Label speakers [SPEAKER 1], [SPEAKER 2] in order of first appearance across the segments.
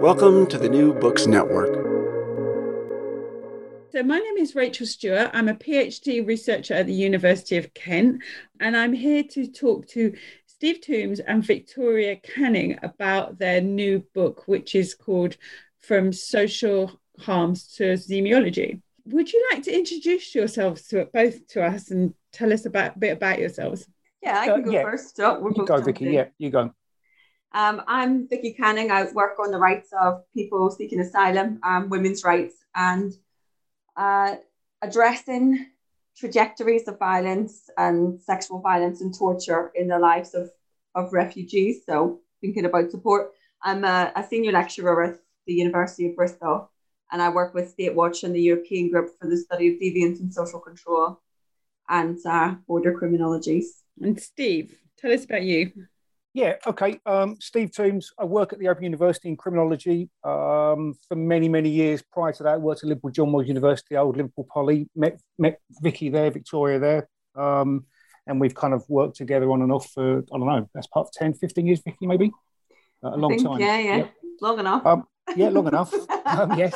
[SPEAKER 1] Welcome to the New Books Network.
[SPEAKER 2] So, my name is Rachel Stewart. I'm a PhD researcher at the University of Kent, and I'm here to talk to Steve Tombs and Victoria Canning about their new book, which is called From Social Harms to Zemiology. Would you like to introduce yourselves to both to us and tell us about, a bit about yourselves?
[SPEAKER 3] Yeah, I can go
[SPEAKER 4] Uh, yeah.
[SPEAKER 3] first. So we're
[SPEAKER 4] You
[SPEAKER 3] both
[SPEAKER 4] go, Vicky.
[SPEAKER 3] in.
[SPEAKER 4] Yeah, you go.
[SPEAKER 3] Um, I'm Vicky Canning. I work on the rights of people seeking asylum, um, women's rights, and uh, addressing trajectories of violence and sexual violence and torture in the lives of, of refugees. So, thinking about support. I'm a, a senior lecturer at the University of Bristol, and I work with Statewatch and the European Group for the Study of Deviance and Social Control and uh, Border Criminologies.
[SPEAKER 2] And Steve, tell us about you.
[SPEAKER 4] Yeah, okay. Um, Steve Tombs. I work at the Open University in criminology um, for many, many years. Prior to that, I worked at Liverpool John Moores University, old Liverpool Poly. Met, met Vicky there, Victoria there. Um, and we've kind of worked together on and off for, I don't know, that's part of 10, 15 years, Vicky, maybe? Uh, a long
[SPEAKER 3] think,
[SPEAKER 4] time.
[SPEAKER 3] Yeah, yeah, long enough.
[SPEAKER 4] Um, yeah, long enough. um, yes.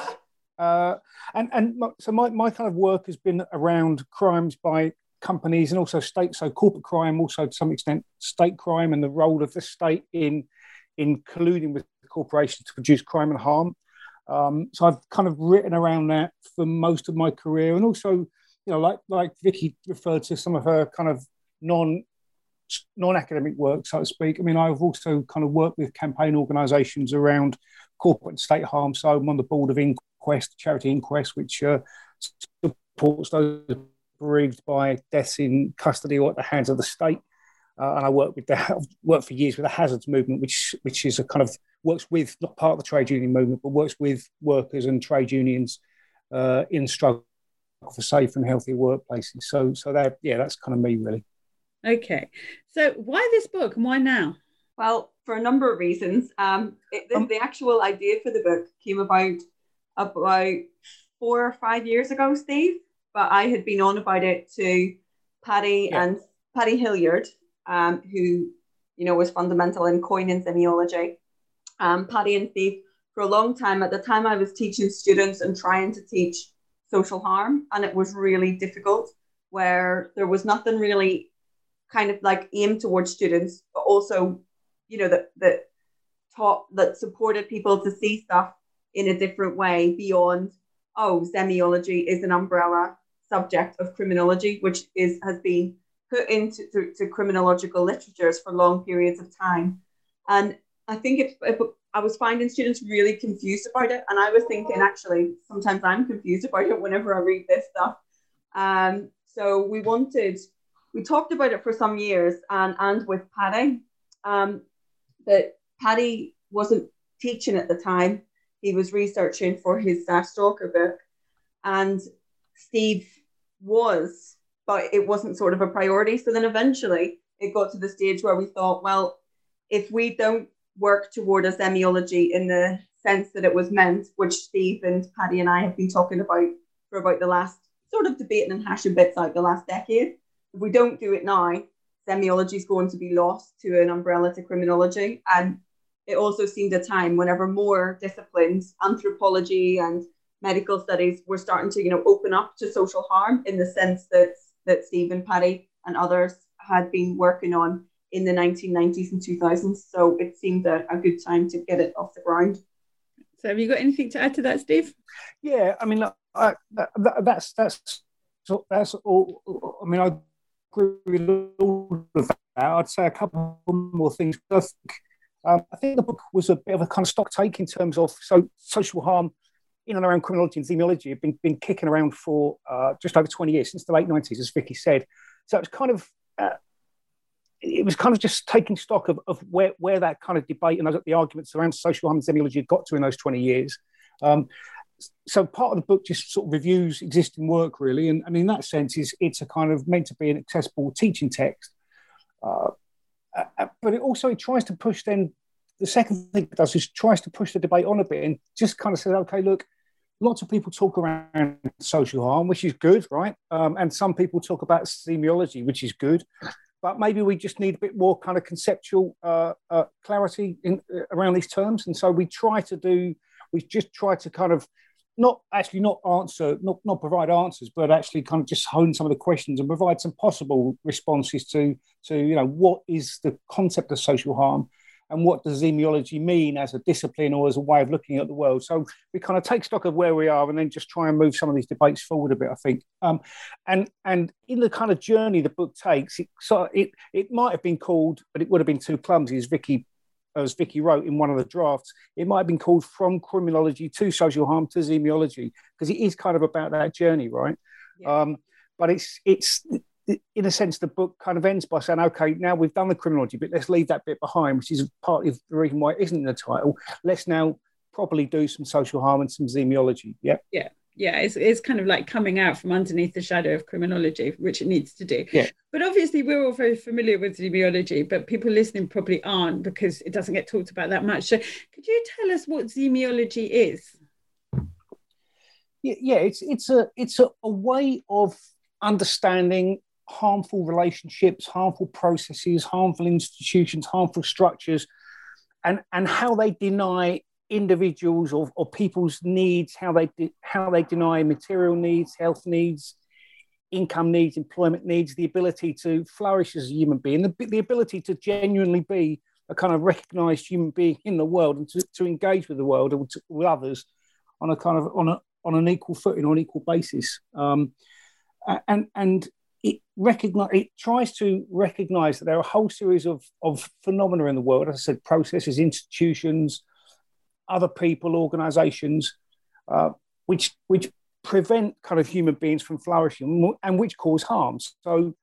[SPEAKER 4] Uh, and and my, so my, my kind of work has been around crimes by companies and also state, so corporate crime, also to some extent state crime, and the role of the state in in colluding with corporations to produce crime and harm. Um, so I've kind of written around that for most of my career, and also, you know, like like Vicky referred to some of her kind of non non-academic work, so to speak. I mean, I've also kind of worked with campaign organisations around corporate and state harm. So I'm on the board of Inquest, Charity Inquest, which uh, supports those bereaved by deaths in custody or at the hands of the state. Uh, and I work with the I've worked for years with the Hazards Movement, which which is a kind of works with not part of the trade union movement, but works with workers and trade unions uh, in struggle for safe and healthy workplaces. So so that yeah, that's kind of me really.
[SPEAKER 2] Okay. So, why this book and why now?
[SPEAKER 3] Well, for a number of reasons. Um, it, the,
[SPEAKER 4] Um,
[SPEAKER 3] the actual idea for the book came about about four or five years ago, Steve. But I had been on about it to Paddy
[SPEAKER 4] Yeah.
[SPEAKER 3] and Paddy Hillyard, um, who you know was fundamental in coining zemiology. Um, Paddy and Steve for a long time. At the time, I was teaching students and trying to teach social harm, and it was really difficult. Where there was nothing really kind of like aimed towards students, but also, you know, that that taught that supported people to see stuff in a different way beyond, oh, zemiology is an umbrella subject of criminology, which is has been put into to, to criminological literatures for long periods of time. And I think if, I was finding students really confused about it, and I was thinking actually sometimes I'm confused about it whenever I read this stuff. Um, so we wanted we talked about it for some years and and with Paddy, um, that Paddy wasn't teaching at the time. He was researching for his uh, Stalker book, and Steve was, but it wasn't sort of a priority. So then eventually it got to the stage where we thought, well, if we don't work toward a zemiology in the sense that it was meant, which Steve and Paddy and I have been talking about for about the last sort of debating and hashing bits out the last decade. If we don't do it now, zemiology is going to be lost to an umbrella to criminology. And it also seemed a time whenever more disciplines, anthropology and medical studies, were starting to, you know, open up to social harm in the sense that that Steve and Paddy and others had been working on in the 1990s and 2000s. So it seemed a, a good time to get it off the ground.
[SPEAKER 2] So, have you got anything to add to that, Steve?
[SPEAKER 4] Yeah, I mean, I, that, that's that's that's all. I mean, I agree with all of that. I'd say a couple more things. I think, um, I think the book was a bit of a kind of stock take in terms of so social harm in and around criminology and zemiology have been, been kicking around for uh, just over 20 years, since the late 90s, as Vicky said. So it's kind of, uh, it was kind of just taking stock of, of where, where that kind of debate and the arguments around social harm and zemiology had got to in those 20 years. Um, so part of the book just sort of reviews existing work really and, and in that sense is it's a kind of meant to be an accessible teaching text uh, uh, but it also it tries to push then the second thing it does is tries to push the debate on a bit and just kind of says okay look lots of people talk around social harm, which is good, right? Um, and some people talk about zemiology, which is good. But maybe we just need a bit more kind of conceptual uh, uh, clarity in, uh, around these terms. And so we try to do, we just try to kind of not actually not answer, not, not provide answers, but actually kind of just hone some of the questions and provide some possible responses to, to you know, what is the concept of social harm? And what does zemiology mean as a discipline or as a way of looking at the world. So we kind of take stock of where we are and then just try and move some of these debates forward a bit. I think, um, and and in the kind of journey the book takes, it so it it might have been called, but it would have been too clumsy, as Vicky as Vicky wrote in one of the drafts, it might have been called From Criminology to Social Harm to Zemiology, because it is kind of about that journey, right? Yeah. Um, but it's it's in a sense, the book kind of ends by saying, okay, now we've done the criminology bit, let's leave that bit behind, which is partly the reason why it isn't in the title. Let's now properly do some social harm and some zemiology. Yeah.
[SPEAKER 2] Yeah. Yeah, it's, it's kind of like coming out from underneath the shadow of criminology, which it needs to do.
[SPEAKER 4] Yeah.
[SPEAKER 2] But obviously, we're all very familiar with zemiology, but people listening probably aren't because it doesn't get talked about that much. So, could you tell us what zemiology is?
[SPEAKER 4] Yeah, yeah it's it's a it's a, a way of understanding harmful relationships, harmful processes, harmful institutions, harmful structures, and, and how they deny individuals or, or people's needs, how they de- how they deny material needs, health needs, income needs, employment needs, the ability to flourish as a human being, the, the ability to genuinely be a kind of recognized human being in the world and to, to engage with the world and to, with others on a kind of on a on an equal footing, on an equal basis. Um, and and it recognize it tries to recognize that there are a whole series of, of phenomena in the world, as I said, processes, institutions, other people, organizations, uh, which which prevent kind of human beings from flourishing and which cause harm. So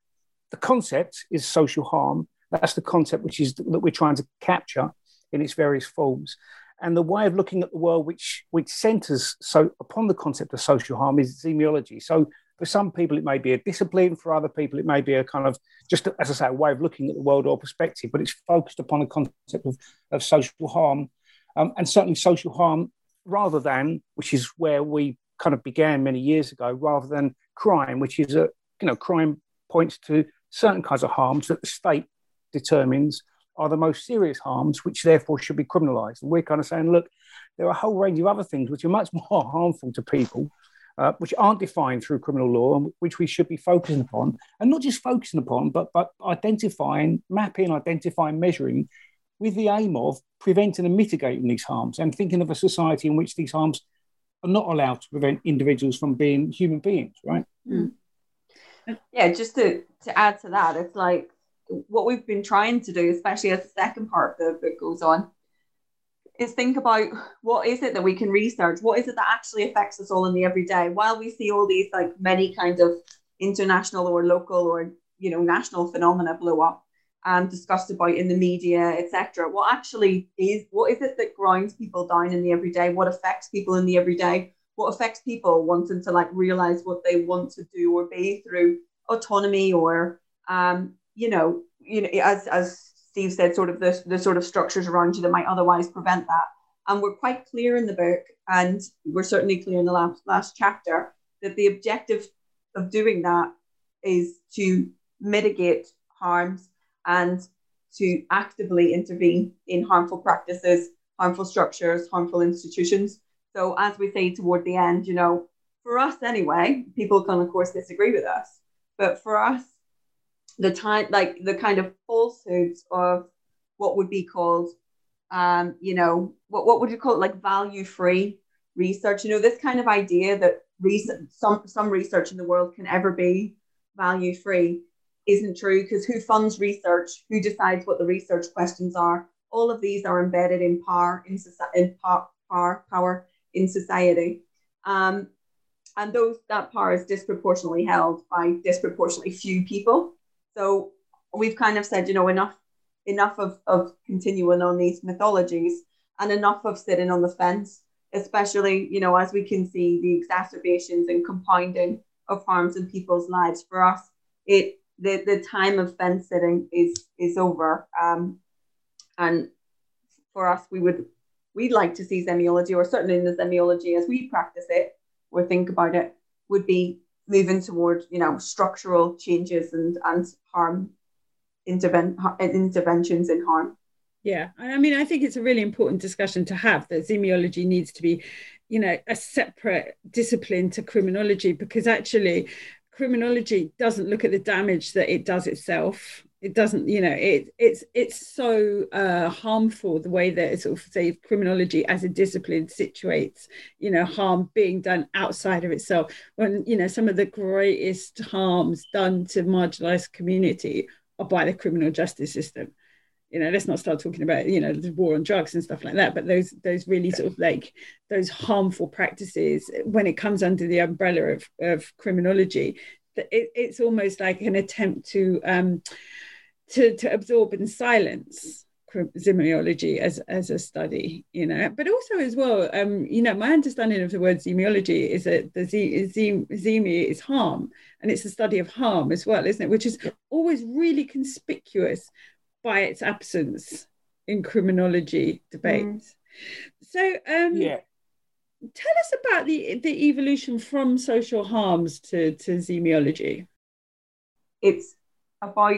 [SPEAKER 4] the concept is social harm. That's the concept which is that we're trying to capture in its various forms. And the way of looking at the world which which centers so upon the concept of social harm is zemiology. So for some people, it may be a discipline. For other people, it may be a kind of just, as I say, a way of looking at the world or perspective. But it's focused upon the concept of, of social harm, um, and certainly social harm rather than, which is where we kind of began many years ago, rather than crime, which is a you know crime points to certain kinds of harms that the state determines are the most serious harms, which therefore should be criminalised. And we're kind of saying, look, there are a whole range of other things which are much more harmful to people uh, which aren't defined through criminal law and which we should be focusing upon, and not just focusing upon, but but identifying, mapping, identifying, measuring, with the aim of preventing and mitigating these harms, and thinking of a society in which these harms are not allowed to prevent individuals from being human beings, right? Mm.
[SPEAKER 3] Yeah, just to to add to that, it's like what we've been trying to do, especially as the second part of the book goes on, is think about what is it that we can research? What is it that actually affects us all in the everyday? While we see all these like many kinds of international or local or you know national phenomena blow up and discussed about in the media etc what actually is what is it that grinds people down in the everyday? What affects people in the everyday? What affects people wanting to like realize what they want to do or be through autonomy or um you know you know as as Steve said, sort of the, the sort of structures around you that might otherwise prevent that. And we're quite clear in the book, and we're certainly clear in the last, last chapter, that the objective of doing that is to mitigate harms and to actively intervene in harmful practices, harmful structures, harmful institutions. So, as we say toward the end, you know, for us anyway, people can, of course, disagree with us, but for us, the time like the kind of falsehoods of what would be called um, you know, what, what would you call it? Like value free research. You know, this kind of idea that research, some, some research in the world can ever be value free isn't true because who funds research? Who decides what the research questions are? All of these are embedded in power in, in power, power, power in society. Um, and those that power is disproportionately held by disproportionately few people. So we've kind of said, you know, enough enough of, of continuing on these mythologies and enough of sitting on the fence, especially, you know, as we can see the exacerbations and compounding of harms in people's lives. For us, it the, the time of fence sitting is is over. Um, and for us, we would we'd like to see zemiology, or certainly in the zemiology as we practice it or think about it, would be moving toward you know structural changes and and harm interven- interventions in harm.
[SPEAKER 2] Yeah, I mean, I think it's a really important discussion to have that zemiology needs to be, you know, a separate discipline to criminology because actually, criminology doesn't look at the damage that it does itself it doesn't you know it it's it's so uh, harmful the way that sort of say criminology as a discipline situates you know harm being done outside of itself. When you know some of the greatest harms done to marginalized community are by the criminal justice system. You know let's not start talking about you know the war on drugs and stuff like that but those those really sort of like those harmful practices when it comes under the umbrella of, of criminology it, it's almost like an attempt to um to, to absorb in silence zemiology as as a study you know. But also as well um you know my understanding of the word zemiology is that the zemi is harm and it's a study of harm as well isn't it? Which is always really conspicuous by its absence in criminology debates. Mm. so um
[SPEAKER 4] yeah.
[SPEAKER 2] tell us about the the evolution from social harms to to zemiology
[SPEAKER 3] it's about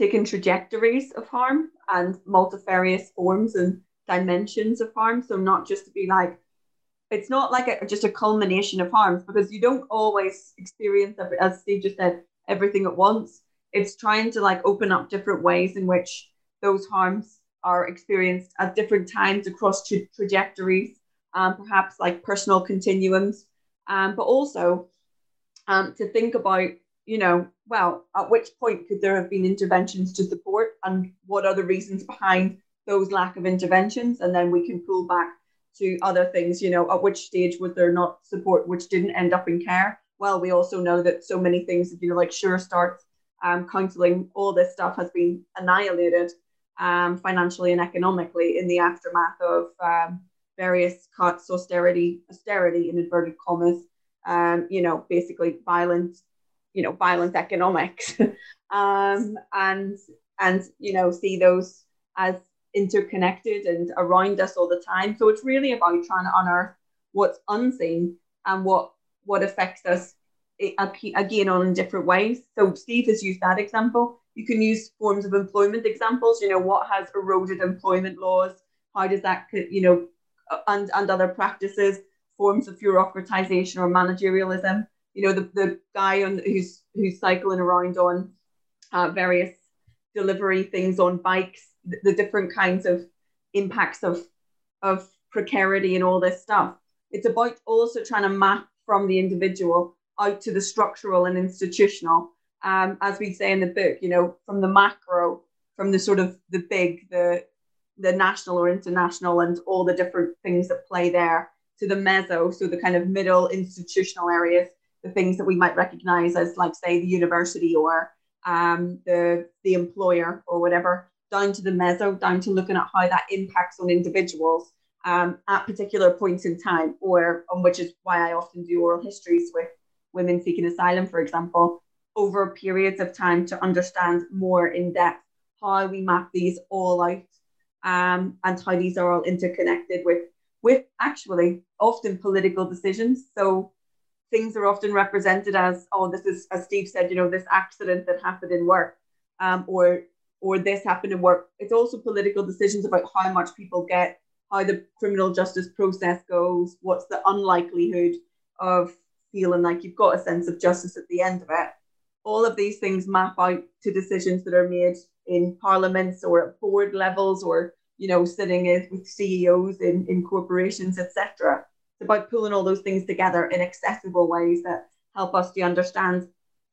[SPEAKER 3] taking trajectories of harm and multifarious forms and dimensions of harm. So not just to be like, it's not like a, just a culmination of harms because you don't always experience, as Steve just said, everything at once. It's trying to like open up different ways in which those harms are experienced at different times across tra- trajectories, um, perhaps like personal continuums, um, but also um, to think about you know, well, at which point could there have been interventions to support and what are the reasons behind those lack of interventions? And then we can pull back to other things, you know, at which stage was there not support which didn't end up in care? Well, we also know that so many things, you know, like sure starts, um, counseling, all this stuff has been annihilated um, financially and economically in the aftermath of um, various cuts, austerity, austerity in inverted commas, um, you know, basically violent you know violent economics. Um, and and you know see those as interconnected and around us all the time. So it's really about trying to unearth what's unseen and what what affects us again on in different ways. So steve has used that example. You can use forms of employment examples you know what has eroded employment laws? How does that you know and and other practices forms of bureaucratization or managerialism you know, the, the guy on who's who's cycling around on uh, various delivery things on bikes, the, the different kinds of impacts of of precarity and all this stuff. It's about also trying to map from the individual out to the structural and institutional. Um, as we say in the book, you know, from the macro, from the sort of the big, the the national or international, and all the different things that play there, to the meso, so the kind of middle institutional areas, the things that we might recognize as like say the university or um, the the employer or whatever down to the meso down to looking at how that impacts on individuals um, at particular points in time or on which is why i often do oral histories with women seeking asylum for example over periods of time to understand more in depth how we map these all out um, and how these are all interconnected with with actually often political decisions. So things are often represented as, oh, this is, as Steve said, you know, this accident that happened in work, um, or or this happened in work. It's also political decisions about how much people get, how the criminal justice process goes, what's the unlikelihood of feeling like you've got a sense of justice at the end of it. All of these things map out to decisions that are made in parliaments or at board levels or you know sitting with CEOs in, in corporations, etc. It's about pulling all those things together in accessible ways that help us to understand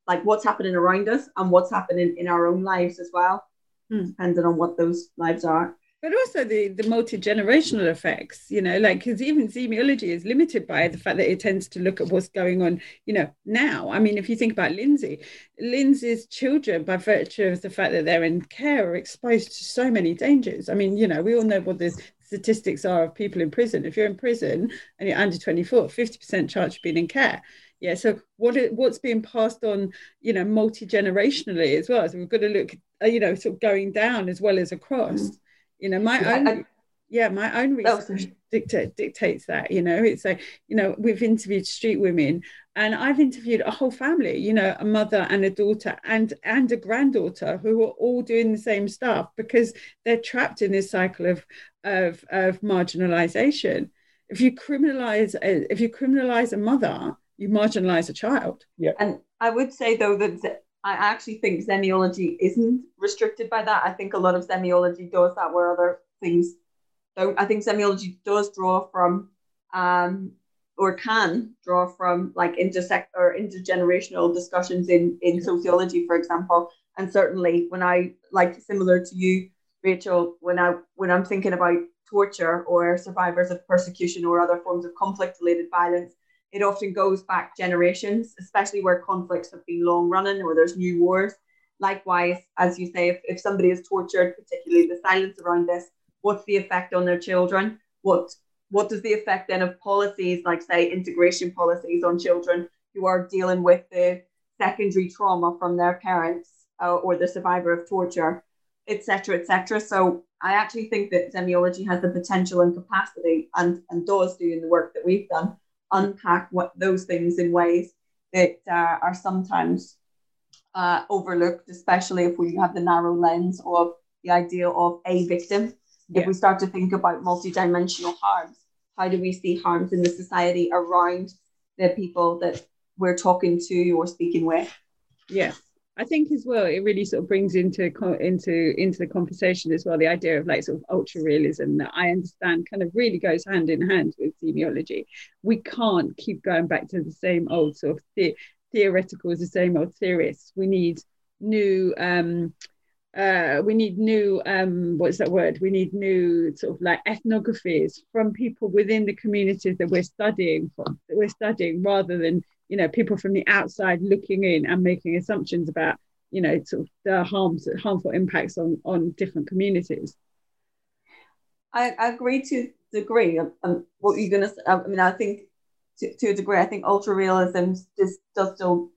[SPEAKER 3] like what's happening around us and what's happening in our own lives as well, hmm. depending on what those lives are.
[SPEAKER 2] But also the the multi-generational effects you know like because even zemiology is limited by the fact that it tends to look at what's going on you know now. I mean if you think about lindsay lindsay's children by virtue of the fact that they're in care are exposed to so many dangers. I mean you know we all know what the statistics are of people in prison. If you're in prison and you're under 24 50% chance of being in care. Yeah so what what's being passed on you know multi-generationally as well. So we've got to look uh, you know sort of going down as well as across. Mm. You know my own I, yeah my own oh, research dictate, dictates that you know. It's like you know we've interviewed street women and i've interviewed a whole family you know a mother and a daughter and and a granddaughter who are all doing the same stuff because they're trapped in this cycle of of, of marginalization if you criminalize a, if you criminalize a mother you marginalize a child
[SPEAKER 4] yeah
[SPEAKER 3] and i would say though that I actually think zemiology isn't restricted by that. I think a lot of zemiology does that where other things don't. I think zemiology does draw from um, or can draw from like intersect or intergenerational discussions in in sociology, for example. And certainly when I like similar to you, Rachel, when I when I'm thinking about torture or survivors of persecution or other forms of conflict related violence, it often goes back generations, especially where conflicts have been long running or there's new wars. Likewise, as you say, if, if somebody is tortured, particularly the silence around this, what's the effect on their children? What what does the effect then of policies like say integration policies on children who are dealing with the secondary trauma from their parents uh, or the survivor of torture, etc., etc. So I actually think that zemiology has the potential and capacity and, and does do in the work that we've done unpack what those things in ways that uh, are sometimes uh, overlooked, especially if we have the narrow lens of the idea of a victim. Yeah. If we start to think about multidimensional harms, how do we see harms in the society around the people that we're talking to or speaking with?
[SPEAKER 2] Yeah. I think as well, it really sort of brings into into into the conversation as well the idea of like sort of ultra realism that I understand kind of really goes hand in hand with zemiology. We can't keep going back to the same old sort of the, theoreticals, the same old theorists. We need new um, uh, we need new um, what's that word? We need new sort of like ethnographies from people within the communities that we're studying from that we're studying rather than you know people from the outside looking in and making assumptions about you know sort of the harms harmful impacts on on different communities
[SPEAKER 3] i, I agree to degree um, um, what you're going to i mean i think to, to a degree i think ultra realism just does still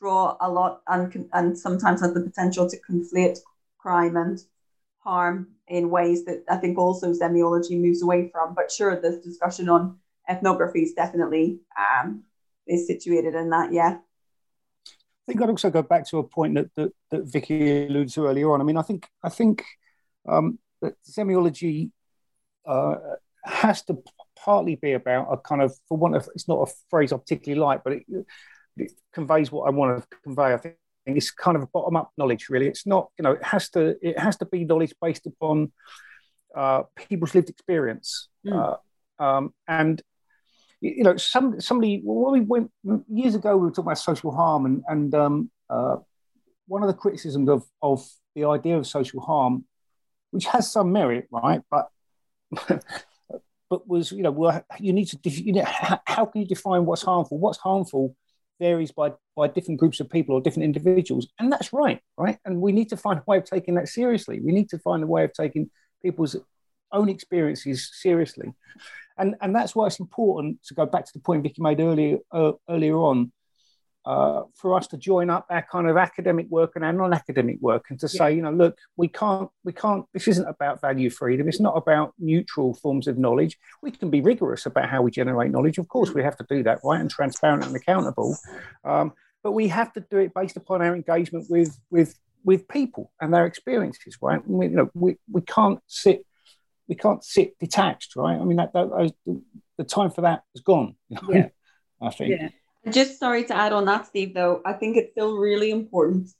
[SPEAKER 3] draw a lot and and sometimes have the potential to conflate crime and harm in ways that i think also zemiology moves away from but sure this discussion on ethnography is definitely um, is situated in that. Yeah.
[SPEAKER 4] I think I'd also go back to a point that that, that Vicky alluded to earlier on. I mean, I think I think um, that zemiology uh, has to partly be about a kind of, for one of, it's not a phrase I particularly like, but it, it conveys what I want to convey. I think it's kind of a bottom up knowledge, really. It's not, you know, it has to it has to be knowledge based upon uh, people's lived experience. Mm. Uh, um, and you know, some somebody when we went years ago, we were talking about social harm, and and um, uh, one of the criticisms of of the idea of social harm, which has some merit, right, but but was you know, well, you need to you know, how, how can you define what's harmful? What's harmful varies by by different groups of people or different individuals, and that's right, right, and we need to find a way of taking that seriously. We need to find a way of taking people's own experiences seriously and and that's why it's important to go back to the point Vicky made earlier uh, earlier on. Uh, for us to join up our kind of academic work and our non-academic work, and to yeah. say, you know, look, we can't, we can't. This isn't about value freedom. It's not about neutral forms of knowledge. We can be rigorous about how we generate knowledge. Of course, we have to do that, right, and transparent and accountable. Um, but we have to do it based upon our engagement with with with people and their experiences, right? We, you know, we, we can't sit we can't sit detached, right? I mean, that, that the time for that is gone.
[SPEAKER 2] Yeah,
[SPEAKER 4] I think.
[SPEAKER 3] Yeah. Just sorry to add on that, Steve. Though I think it's still really important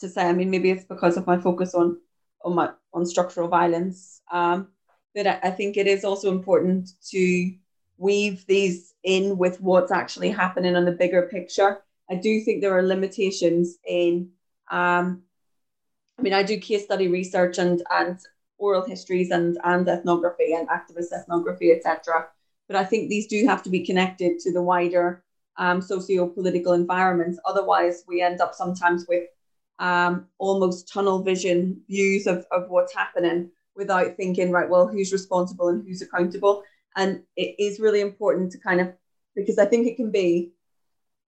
[SPEAKER 3] to say. I mean, maybe it's because of my focus on on my on structural violence. Um, but I, I think it is also important to weave these in with what's actually happening on the bigger picture. I do think there are limitations in. Um, I mean, I do case study research and and oral histories and and ethnography and activist ethnography, etc. But I think these do have to be connected to the wider um, socio-political environments. Otherwise, we end up sometimes with um, almost tunnel vision views of, of what's happening without thinking, right, well, who's responsible and who's accountable. And it is really important to kind of, because I think it can be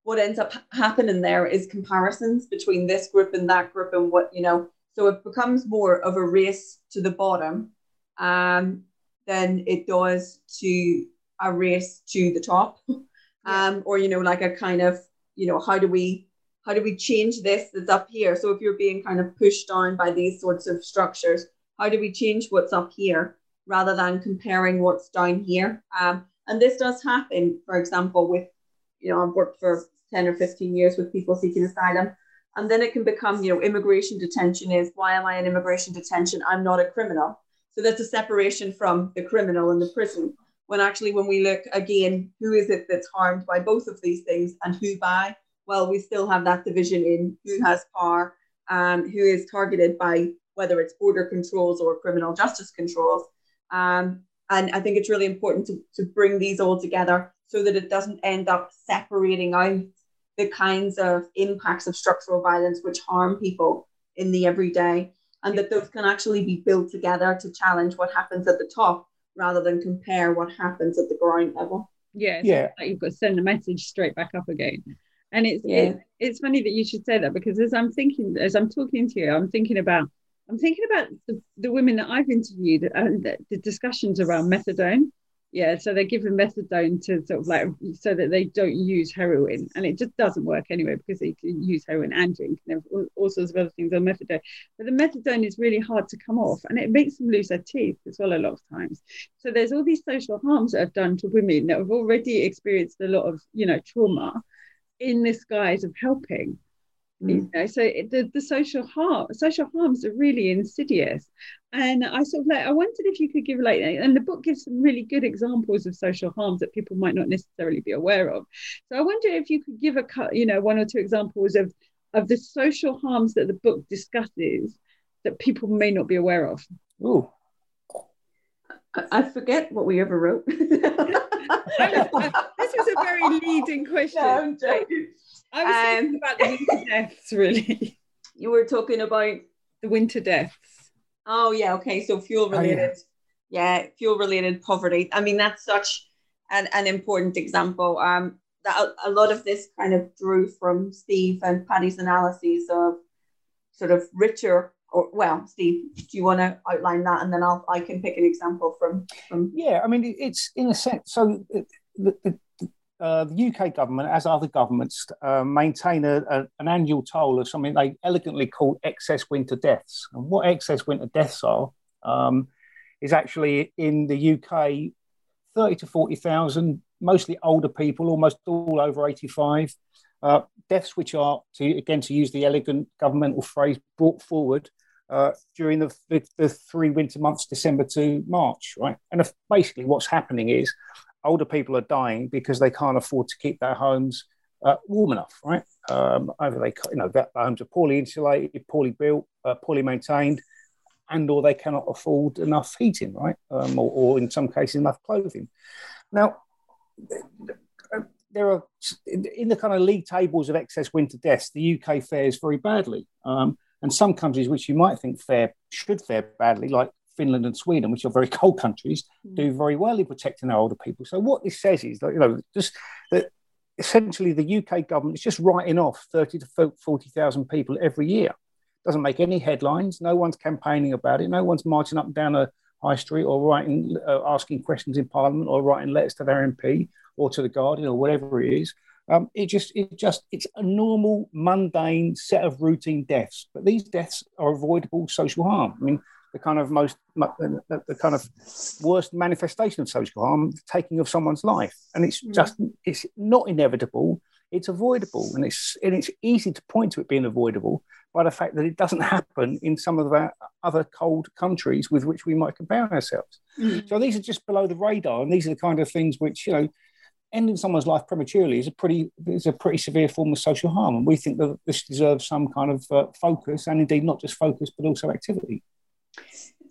[SPEAKER 3] what ends up happening there is comparisons between this group and that group and what, you know, so it becomes more of a race to the bottom um, than it does to a race to the top. Um, or, you know, like a kind of, you know, how do we how do we change this that's up here? So if you're being kind of pushed down by these sorts of structures, how do we change what's up here rather than comparing what's down here? Um, and this does happen, for example, with, you know, I've worked for 10 or 15 years with people seeking asylum. And then it can become, you know, immigration detention is why am I in immigration detention? I'm not a criminal. So that's a separation from the criminal and the prison. When actually, when we look again, who is it that's harmed by both of these things and who by? well, we still have that division in who has power and who is targeted by whether it's border controls or criminal justice controls. Um, and I think it's really important to, to bring these all together so that it doesn't end up separating out the kinds of impacts of structural violence which harm people in the everyday, and that those can actually be built together to challenge what happens at the top rather than compare what happens at the ground level.
[SPEAKER 2] Yeah, yeah. Like you've got to send a message straight back up again. And it's yeah. it, it's funny that you should say that because as I'm thinking, as I'm talking to you, I'm thinking about I'm thinking about the, the women that I've interviewed and the, the discussions around methadone. Yeah, so they're given methadone to sort of like so that they don't use heroin, and it just doesn't work anyway because they can use heroin and drink and all, sorts of other things on methadone. But the methadone is really hard to come off, and it makes them lose their teeth as well a lot of times. So there's all these social harms that have done to women that have already experienced a lot of you know trauma, in this guise of helping. Mm. You know, so the, the social harm, social harms are really insidious, and I sort of like I wondered if you could give like, and the book gives some really good examples of social harms that people might not necessarily be aware of. So I wonder if you could give a cut you know one or two examples of of the social harms that the book discusses that people may not be aware of.
[SPEAKER 4] Oh,
[SPEAKER 3] I forget what we ever wrote.
[SPEAKER 2] this was a very leading question. No, I'm joking. I was um, thinking about the winter deaths, really.
[SPEAKER 3] You were talking about
[SPEAKER 2] the winter deaths.
[SPEAKER 3] Oh yeah, okay. So fuel related, oh, yeah. yeah, fuel related poverty. I mean, that's such an, an important example. Um, that a, lot of this kind of drew from Steve and Paddy's analyses of sort of richer or well, Steve, do you want to outline that, and then I'll I can pick an example from from.
[SPEAKER 4] Yeah, I mean, it's in a sense. So the, the, uh, the UK government, as other governments, uh, maintain a, a, an annual toll of something they elegantly call excess winter deaths. And what excess winter deaths are um, is actually in the UK, thirty to forty thousand, mostly older people, almost all over eighty-five. Uh, deaths which are, to again to use the elegant governmental phrase, brought forward uh, during the, the, the, three winter months, December to March, right? And if, basically, what's happening is older people are dying because they can't afford to keep their homes uh, warm enough, right? Um, either they, you know, their homes are poorly insulated, poorly built, uh, poorly maintained, and or they cannot afford enough heating, right? Um, or, or, in some cases, enough clothing. Now, there are in the kind of league tables of excess winter deaths, the UK fares very badly. Um, and some countries which you might think fare should fare badly, like Finland and Sweden, which are very cold countries, mm. do very well in protecting their older people. So what this says is that you know just that essentially the UK government is just writing off thirty to forty thousand people every year. Doesn't make any headlines. No one's campaigning about it. No one's marching up and down a high street or writing, uh, asking questions in Parliament or writing letters to their MP or to the Guardian or whatever it is. Um, it just, it just, it's a normal, mundane set of routine deaths. But these deaths are avoidable social harm. I mean, the kind of most, the, the kind of worst manifestation of social harm, the taking of someone's life, and it's mm. just, it's not inevitable. It's avoidable, and it's and it's easy to point to it being avoidable by the fact that it doesn't happen in some of our other cold countries with which we might compare ourselves. Mm. So these are just below the radar, and these are the kind of things which you know ending someone's life prematurely is a pretty is a pretty severe form of social harm, and we think that this deserves some kind of uh, focus, and indeed not just focus but also activity.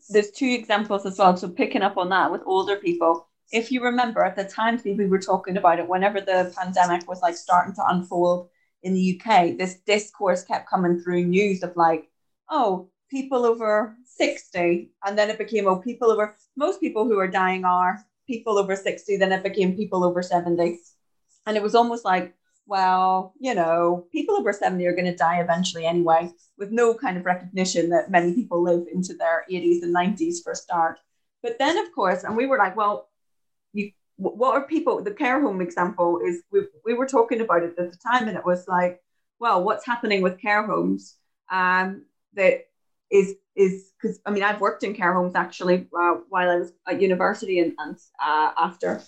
[SPEAKER 3] There's two examples as well. So picking up on that with older people, if you remember at the time, we were talking about it whenever the pandemic was like starting to unfold in the UK. This discourse kept coming through news of like, oh, people over 60, and then it became oh, people over most people who are dying are people over 60, then it became people over 70. And it was almost like, well, you know, people over 70 are going to die eventually anyway, with no kind of recognition that many people live into their 80s and 90s for a start. But then, of course, and we were like, well, you, what are people? The care home example is we, we were talking about it at the time, and it was like, well, what's happening with care homes um, that is is because I mean I've worked in care homes actually uh, while I was at university and, and uh, after,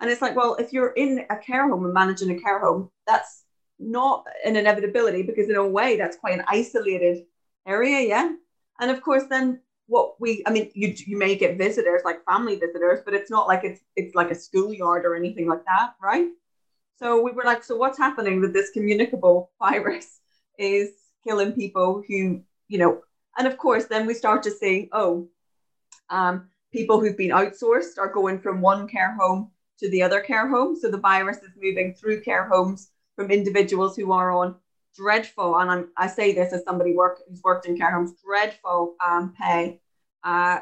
[SPEAKER 3] and it's like well if you're in a care home and managing a care home that's not an inevitability because in a way that's quite an isolated area yeah. And of course then what we I mean you you may get visitors like family visitors but it's not like it's it's like a schoolyard or anything like that right? So we were like so what's happening with this communicable virus is killing people who you know and of course, then we start to see, oh, um, people who've been outsourced are going from one care home to the other care home. So the virus is moving through care homes from individuals who are on dreadful, and I'm, i say this as somebody work, who's worked in care homes, dreadful um, pay, uh,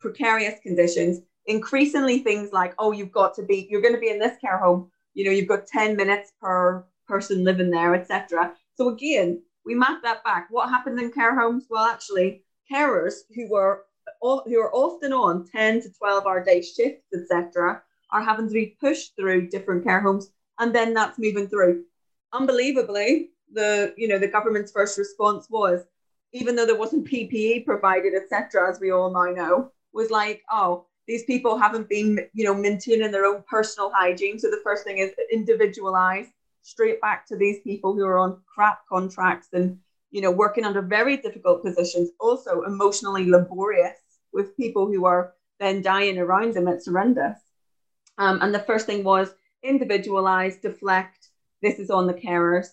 [SPEAKER 3] precarious conditions, increasingly things like, oh, you've got to be, you're going to be in this care home, you know, you've got 10 minutes per person living there, etc. So again, we map that back. What happened in care homes? Well, actually, carers who were who are often on 10 to 12 hour day shifts, etc., are having to be pushed through different care homes, and then that's moving through. Unbelievably, the you know the government's first response was, even though there wasn't PPE provided, etc., as we all now know, was like, oh, these people haven't been you know maintaining their own personal hygiene. So the first thing is individualize straight back to these people who are on crap contracts and you know working under very difficult positions also emotionally laborious with people who are then dying around them it's horrendous um, and the first thing was individualize deflect this is on the carers.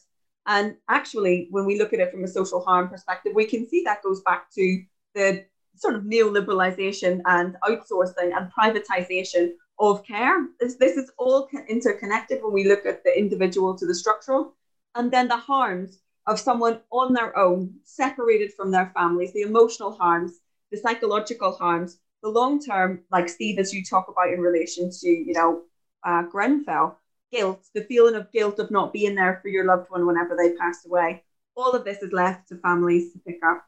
[SPEAKER 3] And actually when we look at it from a social harm perspective we can see that goes back to the sort of neoliberalization and outsourcing and privatization of care. This, this is all interconnected when we look at the individual to the structural. And then the harms of someone on their own, separated from their families, the emotional harms, the psychological harms, the long term, like Steve, as you talk about in relation to, you know, uh, Grenfell, guilt, the feeling of guilt of not being there for your loved one whenever they pass away. All of this is left to families to pick up.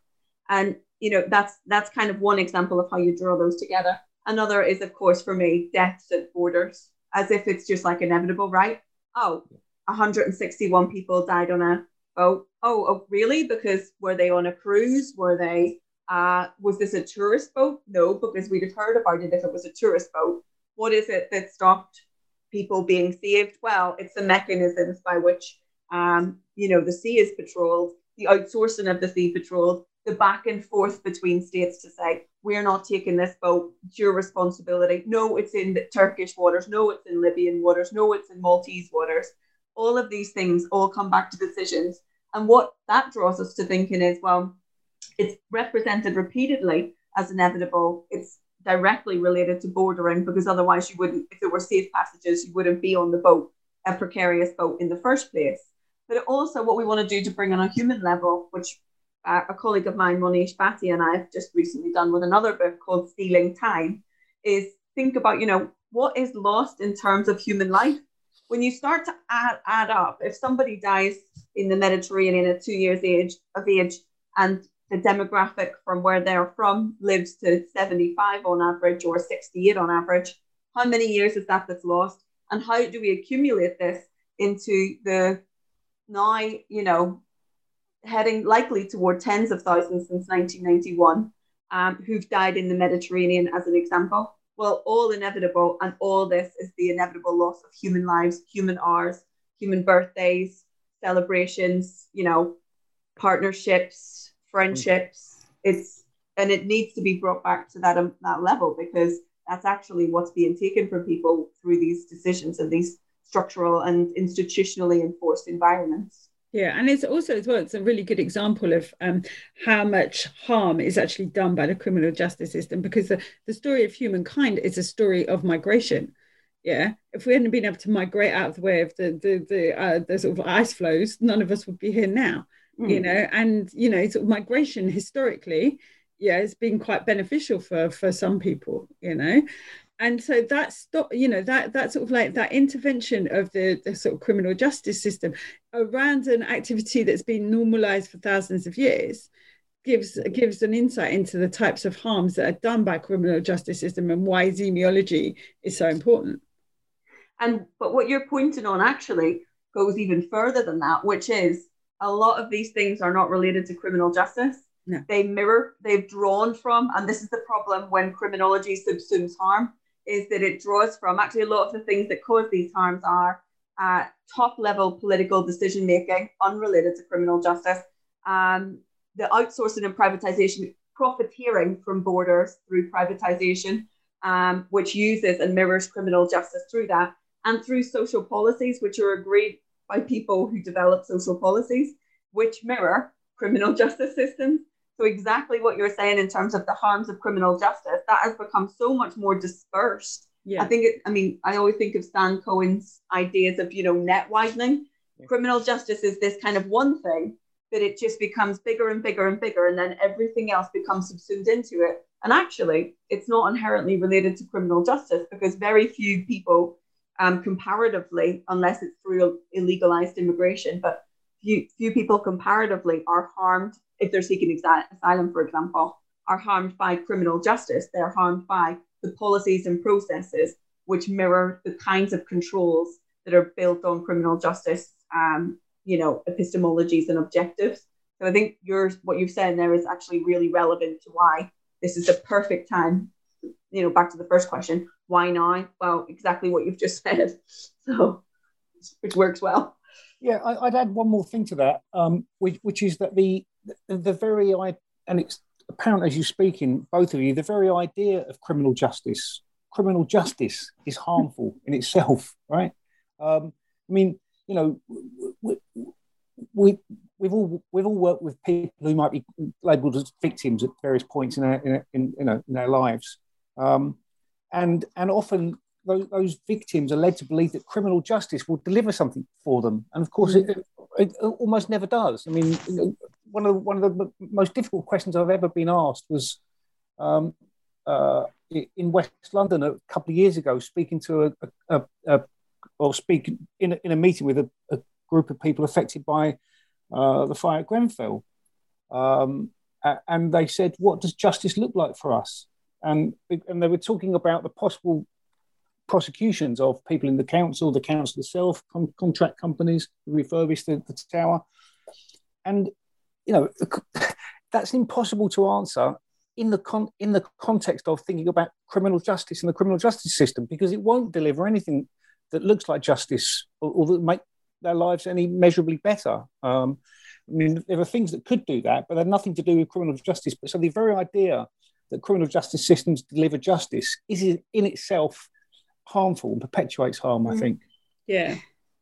[SPEAKER 3] And, you know, that's that's kind of one example of how you draw those together. Another is, of course, for me, deaths at borders, as if it's just like inevitable, right? Oh, 161 people died on a boat. Oh, oh, really? Because were they on a cruise? Were they? Uh, was this a tourist boat? No, because we'd have heard about it if it was a tourist boat. What is it that stopped people being saved? Well, it's the mechanisms by which, um, you know, the sea is patrolled, the outsourcing of the sea patrolled, the back and forth between states to say, we're not taking this boat, it's your responsibility. No, it's in Turkish waters. No, it's in Libyan waters. No, it's in Maltese waters. All of these things all come back to decisions. And what that draws us to thinking is, well, it's represented repeatedly as inevitable. It's directly related to bordering because otherwise you wouldn't, if there were safe passages, you wouldn't be on the boat, a precarious boat in the first place. But also what we want to do to bring on a human level, which a colleague of mine, Monish Bhatia, and I have just recently done with another book called Stealing Time, is think about, you know, what is lost in terms of human life. When you start to add, add up, if somebody dies in the Mediterranean at two years age of age and the demographic from where they're from lives to 75 on average or 68 on average, how many years is that that's lost? And how do we accumulate this into the now, you know, heading likely toward tens of thousands since 1991 um, who've died in the Mediterranean, as an example. Well, all inevitable, and all this is the inevitable loss of human lives, human hours, human birthdays, celebrations, you know, partnerships, friendships. It's and it needs to be brought back to that um, that level because that's actually what's being taken from people through these decisions and these structural and institutionally enforced environments.
[SPEAKER 2] Yeah, and it's also as well, it's a really good example of um, how much harm is actually done by the criminal justice system because the, the story of humankind is a story of migration. Yeah, if we hadn't been able to migrate out of the way of the the the, uh, the sort of ice flows, none of us would be here now. Mm. You know, and you know, sort of migration historically, yeah, it's been quite beneficial for for some people. You know, and so that's you know that that sort of like that intervention of the, the sort of criminal justice system around an activity that's been normalized for thousands of years gives gives an insight into the types of harms that are done by criminal justice system and why zemiology is so important.
[SPEAKER 3] And but what you're pointing on actually goes even further than that which is a lot of these things are not related to criminal justice. No. they mirror they've drawn from and this is the problem when criminology subsumes harm is that it draws from actually a lot of the things that cause these harms are uh, top level political decision making unrelated to criminal justice, um, the outsourcing and privatization, profiteering from borders through privatization, um, which uses and mirrors criminal justice through that, and through social policies, which are agreed by people who develop social policies, which mirror criminal justice systems. So exactly what you're saying in terms of the harms of criminal justice, that has become so much more dispersed. Yeah. I think it, I mean, I always think of Stan Cohen's ideas of, you know, net widening. Yeah. Criminal justice is this kind of one thing, but it just becomes bigger and bigger and bigger, and then everything else becomes subsumed into it. And actually, it's not inherently related to criminal justice because very few people, um, comparatively, unless it's through illegalized immigration, but few, few people comparatively are harmed if they're seeking asylum, for example, are harmed by criminal justice. They're harmed by the policies and processes which mirror the kinds of controls that are built on criminal justice, um, you know, epistemologies and objectives. So I think yours, what you've said there is actually really relevant to why this is the perfect time. You know, back to the first question, why now? Well, exactly what you've just said. So, which works well.
[SPEAKER 4] Yeah, I, would add one more thing to that, um, which, which is that the the very and it's apparent as you speak in both of you, the very idea of criminal justice, criminal justice is harmful in itself, right? Um, I mean, you know, we, we we've all we've all worked with people who might be labelled as victims at various points in our, in, in, in their lives, um, and and often those, those, victims are led to believe that criminal justice will deliver something for them, and of course, mm-hmm. it, it, almost never does. I mean, one of the, one of the most difficult questions I've ever been asked was um, uh, in West London a couple of years ago, speaking to a, a, a or speaking in a, in a meeting with a, a group of people affected by uh, the fire at Grenfell, um, and they said, "What does justice look like for us?" And and they were talking about the possible prosecutions of people in the council, the council itself, con- contract companies refurbish the, the tower. And, you know, that's impossible to answer in the con- in the context of thinking about criminal justice and the criminal justice system because it won't deliver anything that looks like justice or, or that make their lives any measurably better. Um, I mean, there are things that could do that, but they're nothing to do with criminal justice. But so the very idea that criminal justice systems deliver justice is in itself harmful and perpetuates harm, I mm. think.
[SPEAKER 2] Yeah.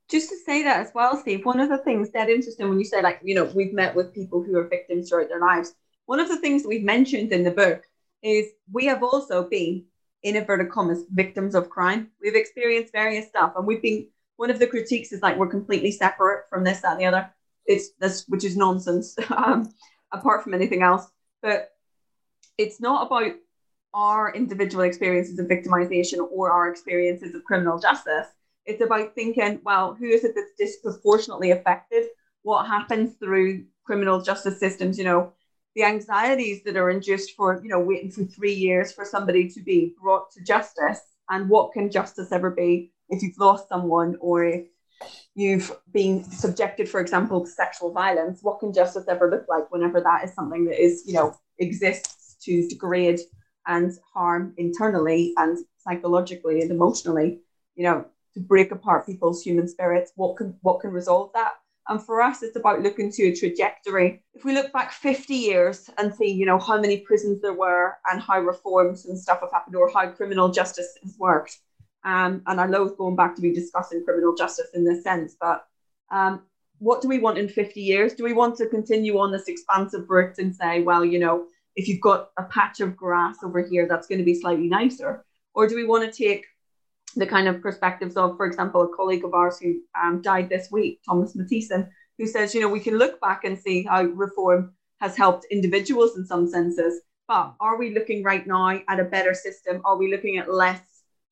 [SPEAKER 3] Just to say that as well, Steve, one of the things that interesting when you say, like, you know, we've met with people who are victims throughout their lives. One of the things that we've mentioned in the book is we have also been, in inverted commas, victims of crime. We've experienced various stuff, and we've been. One of the critiques is like we're completely separate from this, that, and the other. It's this, which is nonsense, um, apart from anything else. But it's not about our individual experiences of victimization or our experiences of criminal justice. It's about thinking, well, who is it that's disproportionately affected? What happens through criminal justice systems? You know, the anxieties that are induced for, you know, waiting for three years for somebody to be brought to justice. And what can justice ever be if you've lost someone or if you've been subjected, for example, to sexual violence? What can justice ever look like whenever that is something that is, you know, exists to degrade and harm internally and psychologically and emotionally, you know, to break apart people's human spirits. What can what can resolve that? And for us, it's about looking to a trajectory. If we look back 50 years and see, you know, how many prisons there were and how reforms and stuff have happened or how criminal justice has worked. Um, and I love going back to be discussing criminal justice in this sense, but um, what do we want in 50 years? Do we want to continue on this expansive route and say, well, you know, if you've got a patch of grass over here, that's going to be slightly nicer? Or do we want to take the kind of perspectives of, for example, a colleague of ours who um, died this week, Thomas Mathiesen, who says, you know, we can look back and see how reform has helped individuals in some senses, but are we looking right now at a better system? Are we looking at less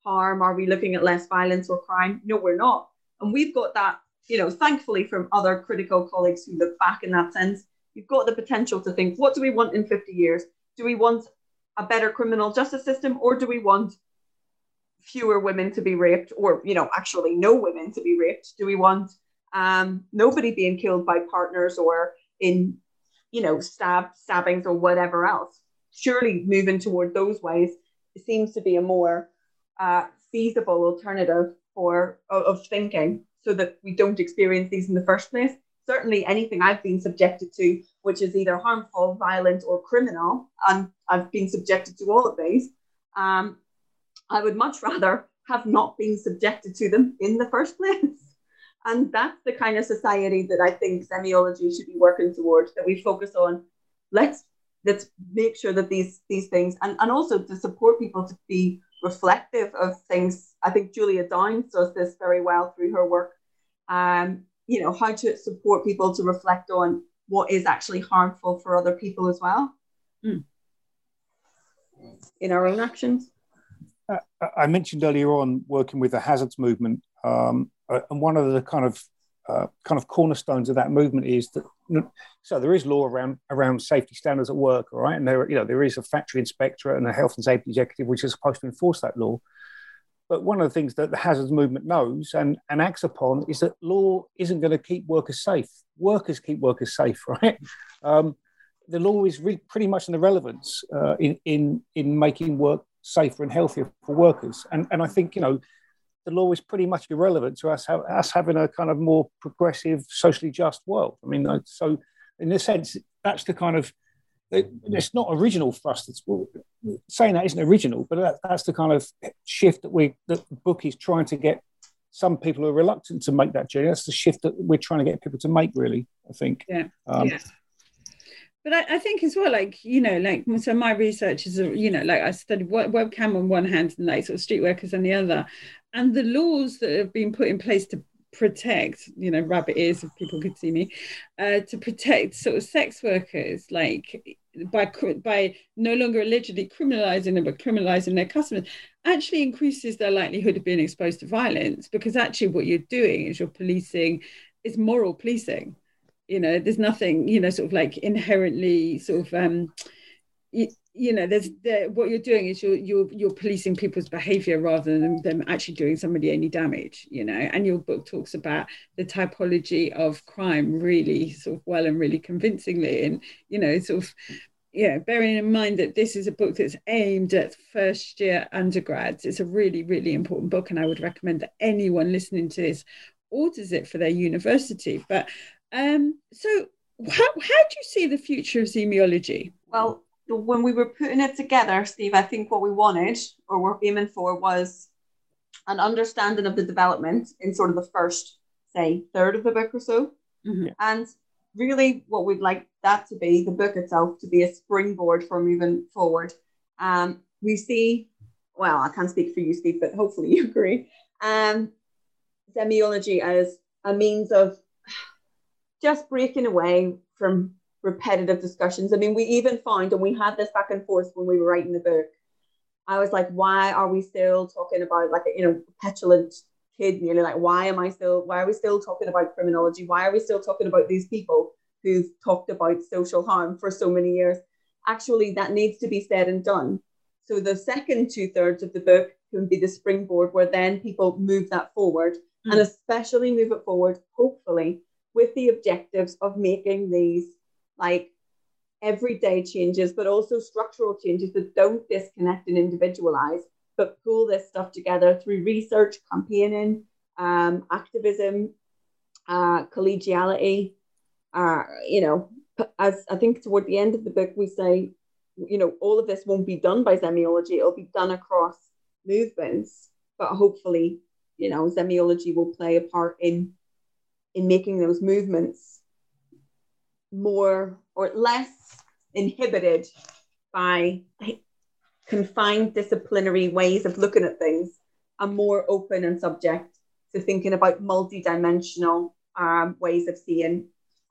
[SPEAKER 3] harm? Are we looking at less violence or crime? No, we're not. And we've got that, you know, thankfully from other critical colleagues who look back in that sense. You've got the potential to think, what do we want in 50 years? Do we want a better criminal justice system or do we want fewer women to be raped or you know actually no women to be raped? Do we want um, nobody being killed by partners or in you know stab stabbings or whatever else? Surely moving toward those ways seems to be a more uh, feasible alternative for of, of thinking so that we don't experience these in the first place certainly anything i've been subjected to which is either harmful violent or criminal and i've been subjected to all of these um, I would much rather have not been subjected to them in the first place. And that's the kind of society that I think zemiology should be working towards, that we focus on let's let's make sure that these these things and, and also to support people to be reflective of things. I think Julia Downes does this very well through her work. Um, you know, how to support people to reflect on what is actually harmful for other people as well mm. in our own actions.
[SPEAKER 4] I mentioned earlier on working with the hazards movement, um, uh, and one of the kind of uh, kind of cornerstones of that movement is that so there is law around around safety standards at work, all right, and there you know there is a factory inspector and a health and safety executive which is supposed to enforce that law. But one of the things that the hazards movement knows and, and acts upon is that law isn't going to keep workers safe. Workers keep workers safe, right? Um, the law is re- pretty much an irrelevance uh, in, in, in making work safer and healthier for workers. And, and I think, you know, the law is pretty much irrelevant to us, us having a kind of more progressive, socially just world. I mean, so in a sense, that's the kind of, it's not original for us. It's, saying that isn't original, but that, that's the kind of shift that we, that the book is trying to get some people who are reluctant to make that journey. That's the shift that we're trying to get people to make, really, I think.
[SPEAKER 2] Yeah. Um, yeah but I, I, think as well, like you know, like so my research is, you know, like I studied webcam on one hand and like sort of street workers on the other, and the laws that have been put in place to protect, you know, rabbit ears if people could see me, uh, to protect sort of sex workers, like by by no longer allegedly criminalizing them but criminalizing their customers, actually increases their likelihood of being exposed to violence because actually what you're doing is you're policing, is moral policing. You know there's nothing you know sort of like inherently sort of um you, know there's there, what you're doing is you're you're you're policing people's behavior rather than them actually doing somebody any damage you know and your book talks about the typology of crime really sort of well and really convincingly and you know sort of yeah, bearing in mind that this is a book that's aimed at first year undergrads, it's a really, really important book. And I would recommend that anyone listening to this orders it for their university. But um, so, how, how do you see the future of zemiology?
[SPEAKER 3] Well, when we were putting it together, Steve, I think what we wanted or we're aiming for was an understanding of the development in sort of the first, say, third of the book or so. Mm-hmm. And really, what we'd like that to be, the book itself, to be a springboard for moving forward. Um, we see, well, I can't speak for you, Steve, but hopefully you agree. Um, zemiology as a means of just breaking away from repetitive discussions. I mean, we even found, and we had this back and forth when we were writing the book. I was like, why are we still talking about like a, you know petulant kid nearly like why am I still why are we still talking about criminology? Why are we still talking about these people who've talked about social harm for so many years? Actually, that needs to be said and done. So the second two thirds of the book can be the springboard where then people move that forward mm. and especially move it forward, hopefully, with the objectives of making these like everyday changes, but also structural changes that don't disconnect and individualize, but pull this stuff together through research, campaigning, um, activism, uh, collegiality. Uh, you know, as I think toward the end of the book, we say, you know, all of this won't be done by zemiology, it'll be done across movements, but hopefully, you know, zemiology will play a part in in making those movements more or less inhibited by confined disciplinary ways of looking at things and more open and subject to thinking about multidimensional um, ways of seeing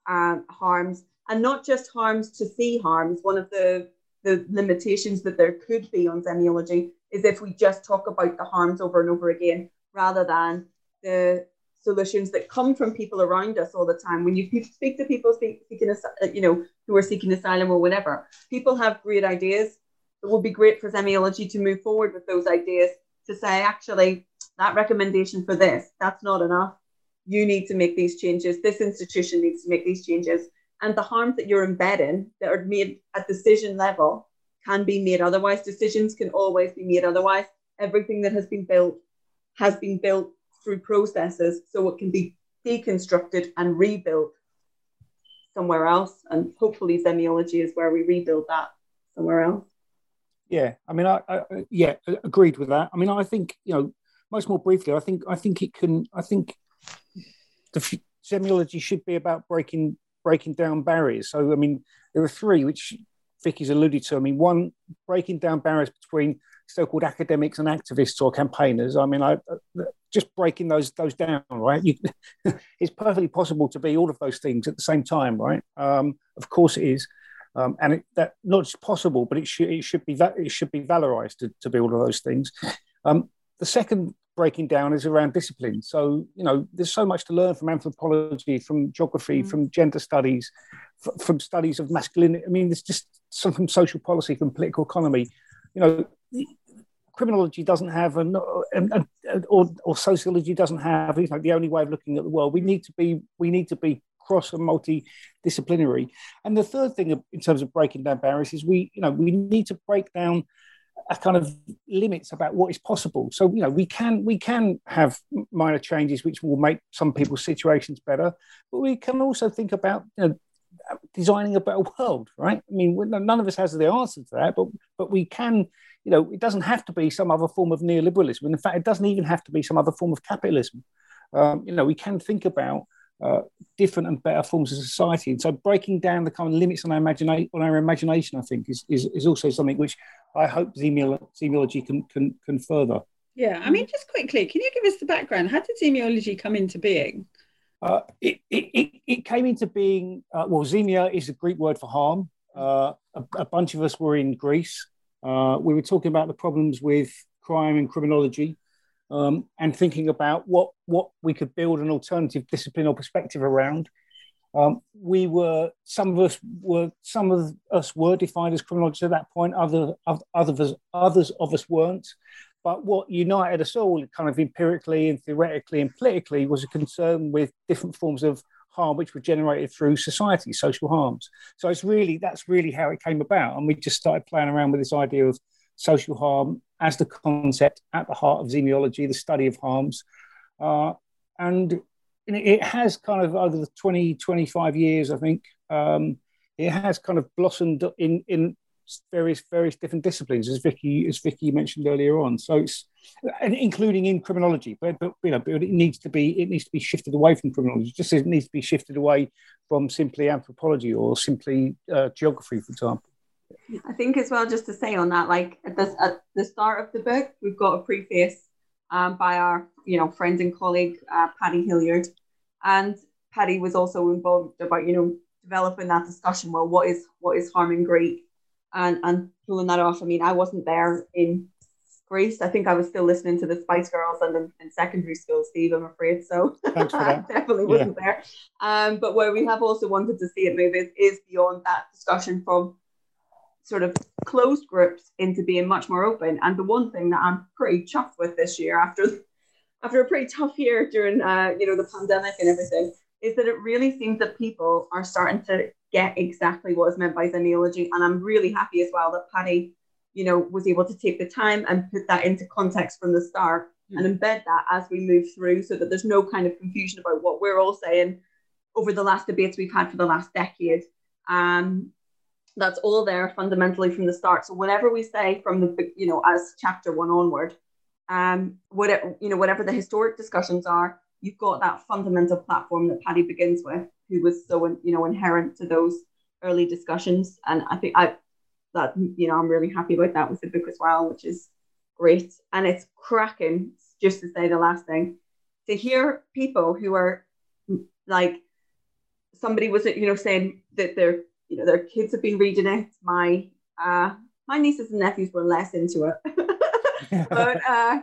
[SPEAKER 3] um, harms and not just harms to see harms. One of the, the limitations that there could be on zemiology is if we just talk about the harms over and over again rather than the solutions that come from people around us all the time. When you speak to people seeking, uh, you know, who are seeking asylum or whatever, people have great ideas. It would be great for zemiology to move forward with those ideas to say, actually, that recommendation for this, that's not enough. You need to make these changes. This institution needs to make these changes. And the harms that you're embedding that are made at decision level can be made otherwise. Decisions can always be made otherwise. Everything that has been built has been built through processes so it can be deconstructed and rebuilt somewhere else. And hopefully, zemiology is where we rebuild that somewhere else.
[SPEAKER 4] Yeah, I mean, I, I yeah agreed with that. I mean, I think you know, most more briefly, I think I think it can. I think the zemiology should be about breaking breaking down barriers. So, I mean, there are three which Vicky's alluded to. I mean, one breaking down barriers between so-called academics and activists or campaigners. I mean, I, just breaking those those down, right? You, it's perfectly possible to be all of those things at the same time, right? Um, of course, it is, um, and it, that not just possible, but it should it should be that it should be valorized to, to be all of those things. Um, the second breaking down is around discipline. So you know, there's so much to learn from anthropology, from geography, mm. from gender studies, f- from studies of masculinity. I mean, there's just some from social policy, from political economy. You know, criminology doesn't have an, an, an, or, or sociology doesn't have you like the only way of looking at the world. We need to be we need to be cross and multidisciplinary. And the third thing in terms of breaking down barriers is we you know we need to break down a kind of limits about what is possible. So you know we can we can have minor changes which will make some people's situations better, but we can also think about you know, designing a better world, right? I mean, none of us has the answer to that, but but we can you know, it doesn't have to be some other form of neoliberalism. And in fact, it doesn't even have to be some other form of capitalism. Um, you know, we can think about uh, different and better forms of society. And so breaking down the kind of limits on our, imagina- on our imagination, I think, is, is, is also something which I hope zemiology can, can, can further.
[SPEAKER 2] Yeah, I mean, just quickly, can you give us the background? How did zemiology come into being?
[SPEAKER 4] Uh, it, it, it, came into being, uh, well, zemia is a Greek word for harm. Uh, a, a, bunch of us were in Greece uh, we were talking about the problems with crime and criminology um, and thinking about what, what we could build an alternative discipline or perspective around. Um, we were some of us were some of us were defined as criminologists at that point. Other others others of us weren't. But what united us all, kind of empirically and theoretically and politically, was a concern with different forms of harm which were generated through society, social harms. So it's really that's really how it came about, and we just started playing around with this idea of social harm as the concept at the heart of zemiology, the study of harms, uh, and it has kind of over the 20, 25 years, I think, um, it has kind of blossomed in in various various different disciplines, as Vicky as Vicky mentioned earlier on. So it's and including in criminology, but, but you know, but it needs to be it needs to be shifted away from criminology. Just as it needs to be shifted away from simply anthropology or simply uh, geography, for example.
[SPEAKER 3] I think as well, just to say on that, like at the, at the start of the book, we've got a preface um, by our you know friend and colleague uh, Paddy Hillyard, and Paddy was also involved about you know developing that discussion. Well, what is what is harm in Greek? And and pulling that off. I mean, I wasn't there in Greece. I think I was still listening to the Spice Girls and in, in secondary school, Steve. I'm afraid so. I definitely wasn't yeah. there. Um, but where we have also wanted to see it move is, is beyond that discussion from sort of closed groups into being much more open. And the one thing that I'm pretty chuffed with this year after after a pretty tough year during uh, you know the pandemic and everything is that it really seems that people are starting to get exactly what is meant by zemiology. And I'm really happy as well that Paddy, you know, was able to take the time and put that into context from the start and embed that as we move through so that there's no kind of confusion about what we're all saying over the last debates we've had for the last decade. Um, that's all there fundamentally from the start. So whatever we say from the you know as chapter one onward, um, whatever you know whatever the historic discussions are, you've got that fundamental platform that Paddy begins with, who was so you know inherent to those early discussions, and I think I that you know I'm really happy about that with the book as well, which is great, and it's cracking. Just to say the last thing, to hear people who are like somebody was you know saying that their you know their kids have been reading it. My uh, my nieces and nephews were less into it, but uh,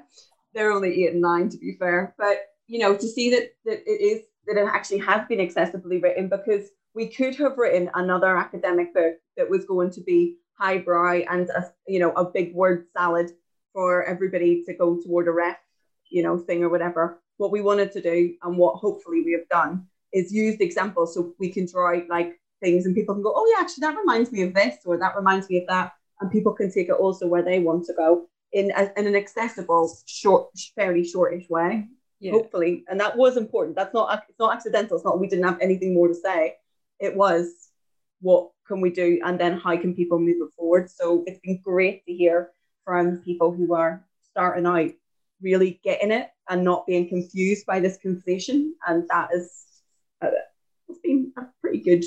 [SPEAKER 3] they're only eight and nine to be fair. But you know to see that that it is that it actually has been accessibly written because we could have written another academic book that was going to be highbrow and a, you know a big word salad for everybody to go toward a ref you know thing or whatever what we wanted to do and what hopefully we have done is use the examples so we can draw out like things and people can go, oh yeah, actually that reminds me of this or that reminds me of that, and people can take it also where they want to go in a, in an accessible, short, fairly shortish way. Yeah. Hopefully, and that was important. That's not it's not accidental. It's not we didn't have anything more to say. It was what can we do, and then how can people move it forward. So it's been great to hear from people who are starting out, really getting it and not being confused by this conflation, and that is uh, it's been a pretty good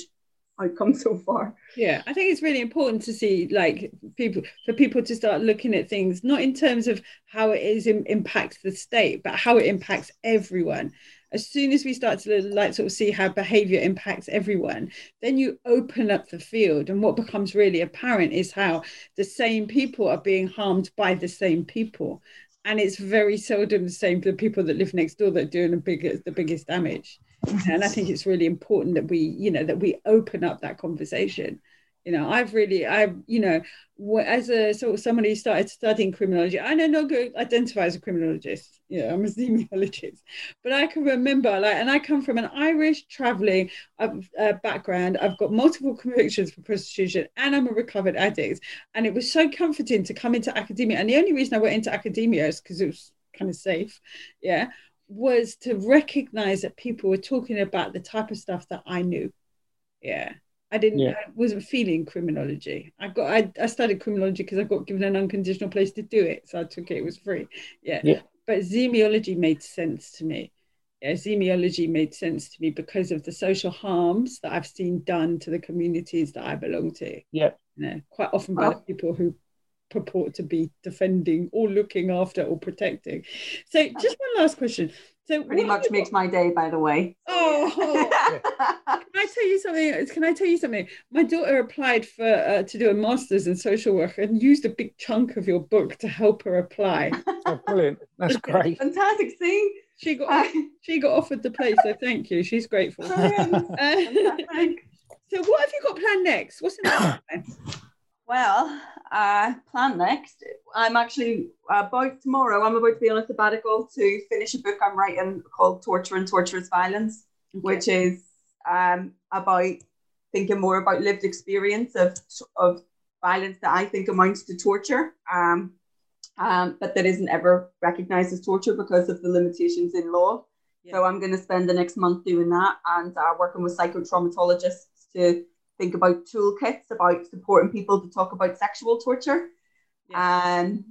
[SPEAKER 3] I've come so far.
[SPEAKER 2] Yeah, I think it's really important to see like people for people to start looking at things not in terms of how it is in, impacts the state, but how it impacts everyone. As soon as we start to like sort of see how behavior impacts everyone, then you open up the field, and what becomes really apparent is how the same people are being harmed by the same people, and it's very seldom the same for the people that live next door that are doing the biggest the biggest damage and i think it's really important that we you know that we open up that conversation. You know i've really i you know as a sort of somebody who started studying criminology i no longer identify as a criminologist. You know i'm a zemiologist. But i can remember like and i come from an irish traveling uh, uh, background. I've got multiple convictions for prostitution and i'm a recovered addict. And it was so comforting to come into academia. And the only reason i went into academia is because it was kind of safe. Yeah was to recognize that people were talking about the type of stuff that I knew. Yeah. I didn't yeah. I wasn't feeling criminology. I got I, I studied criminology because I got given an unconditional place to do it. So I took it, it was free. Yeah. yeah. But zemiology made sense to me. Yeah, zemiology made sense to me because of the social harms that I've seen done to the communities that I belong to.
[SPEAKER 4] Yeah.
[SPEAKER 2] You know, quite often by uh, the people who purport to be defending or looking after or protecting. So, just one last question. So,
[SPEAKER 3] pretty much makes got... my day, by the way.
[SPEAKER 2] Oh, can I tell you something? Can I tell you something? My daughter applied for uh, to do a master's in social work and used a big chunk of your book to help her apply.
[SPEAKER 4] oh, brilliant! That's great.
[SPEAKER 3] Fantastic. See.
[SPEAKER 2] She got she got offered the place, so thank you. She's grateful. uh, so, what have you got planned next? What's in the
[SPEAKER 3] well, uh, plan next. I'm actually about tomorrow. I'm about to be on a sabbatical to finish a book I'm writing called Torture and Torturous Violence, okay. which is um, about thinking more about lived experience of of violence that I think amounts to torture, um, um, but that isn't ever recognized as torture because of the limitations in law. Yeah. So I'm going to spend the next month doing that and uh, working with psychotraumatologists to think about toolkits about supporting people to talk about sexual torture. Yeah. And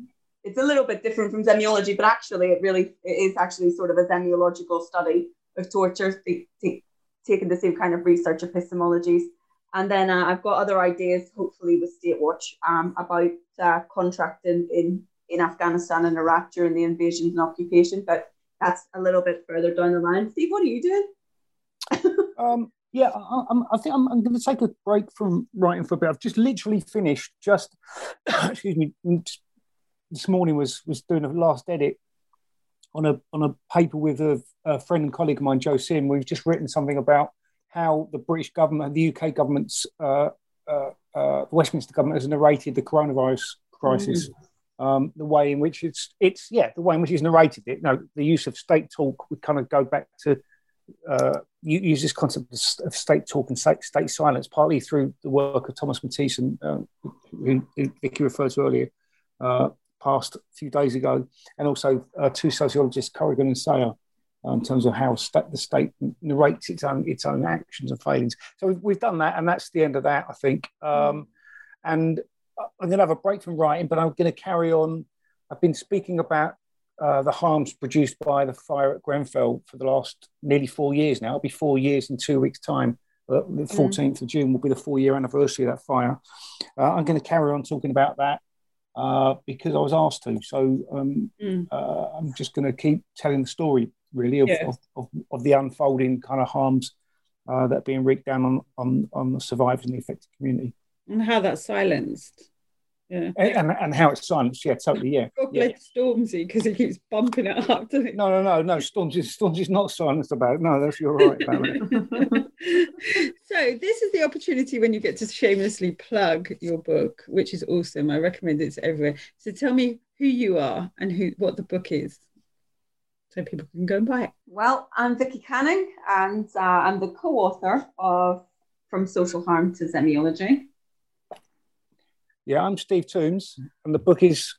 [SPEAKER 3] it's a little bit different from zemiology, but actually, it really it is actually sort of a zemiological study of torture, t- t- taking the same kind of research epistemologies. And then uh, I've got other ideas, hopefully with Statewatch, um, about uh, contracting in, in Afghanistan and Iraq during the invasions and occupation. But that's a little bit further down the line. Steve, what are you doing?
[SPEAKER 4] um, yeah, I, I think I'm, I'm, going to take a break from writing for a bit. I've just literally finished. Just excuse me. This morning was was doing a last edit on a on a paper with a, a friend and colleague of mine, Joe Sim. We've just written something about how the British government, the UK government's, uh, uh, uh, the Westminster government has narrated the coronavirus crisis. Mm. Um, the way in which it's it's yeah the way in which he's narrated it. You know, the use of state talk would kind of go back to uh, use this concept of state talk and state, state silence, partly through the work of Thomas Mathiesen, uh, who, who Vicky referred to earlier, uh, passed a few days ago, and also uh, two sociologists, Corrigan and Sayer, uh, in terms of how st- the state narrates its own its own actions and failings. So we've, we've done that, and that's the end of that, I think. Um, and I'm going to have a break from writing, but I'm going to carry on. I've been speaking about uh, the harms produced by the fire at Grenfell for the last nearly four years now. It'll be four years in two weeks' time. Uh, the 14th mm. of June will be the four year anniversary of that fire. Uh, I'm going to carry on talking about that uh, because I was asked to. So um, mm. Uh, I'm just going to keep telling the story, really, of, yeah. of, of, of, the unfolding kind of harms uh, that are being wreaked down on, on, on the survivors and the affected community.
[SPEAKER 2] And how that's silenced. Yeah.
[SPEAKER 4] And, and how it's silenced, yeah, totally, yeah.
[SPEAKER 2] God bless yeah. Stormzy because he keeps bumping it up, doesn't he?
[SPEAKER 4] No, no, no, no. Stormzy, Stormzy's not silenced about it. No, that's you're right about
[SPEAKER 2] it. so this is the opportunity when you get to shamelessly plug your book, which is awesome. I recommend it to everywhere. So tell me who you are and who what the book is, so people can go and buy it.
[SPEAKER 3] Well, I'm Vicky Canning, and uh, I'm the co-author of From Social Harm to Zemiology
[SPEAKER 4] yeah, I'm Steve Tombs, and the book is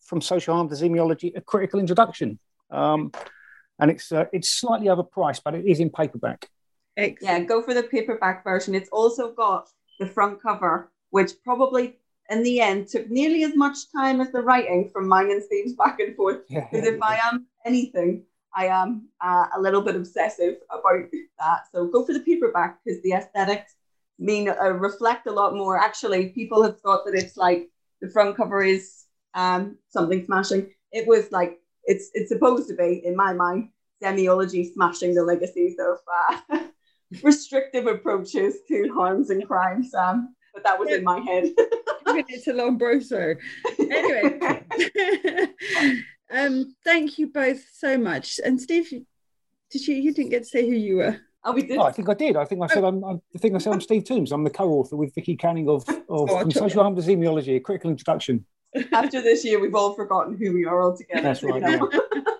[SPEAKER 4] From Social Harm to Zemiology, a critical introduction. Um, and it's uh, it's slightly overpriced, but it is in paperback.
[SPEAKER 3] Excellent. Yeah, go for the paperback version. It's also got the front cover, which probably in the end took nearly as much time as the writing from mine and Steve's back and forth. Because yeah, if I am anything, I am uh, a little bit obsessive about that. So go for the paperback because the aesthetics mean uh, reflect a lot more. Actually, people have thought that it's like the front cover is um, something smashing. It was like it's it's supposed to be, in my mind, zemiology smashing the legacies of uh, restrictive approaches to harms and crimes. Um, but that was in my head.
[SPEAKER 2] it's a long Lombroso. Anyway, um, thank you both so much. And Steve, did you you didn't get to say who you were?
[SPEAKER 3] Oh, we did.
[SPEAKER 4] Oh, I think I did. I think I said oh. I'm, I'm. I think I said I'm Steve Tombs. I'm the co-author with Vicky Canning of, of oh, Social Harm to Zemiology, a critical introduction.
[SPEAKER 3] After this year, we've all forgotten who we are altogether.
[SPEAKER 4] That's right. Yeah.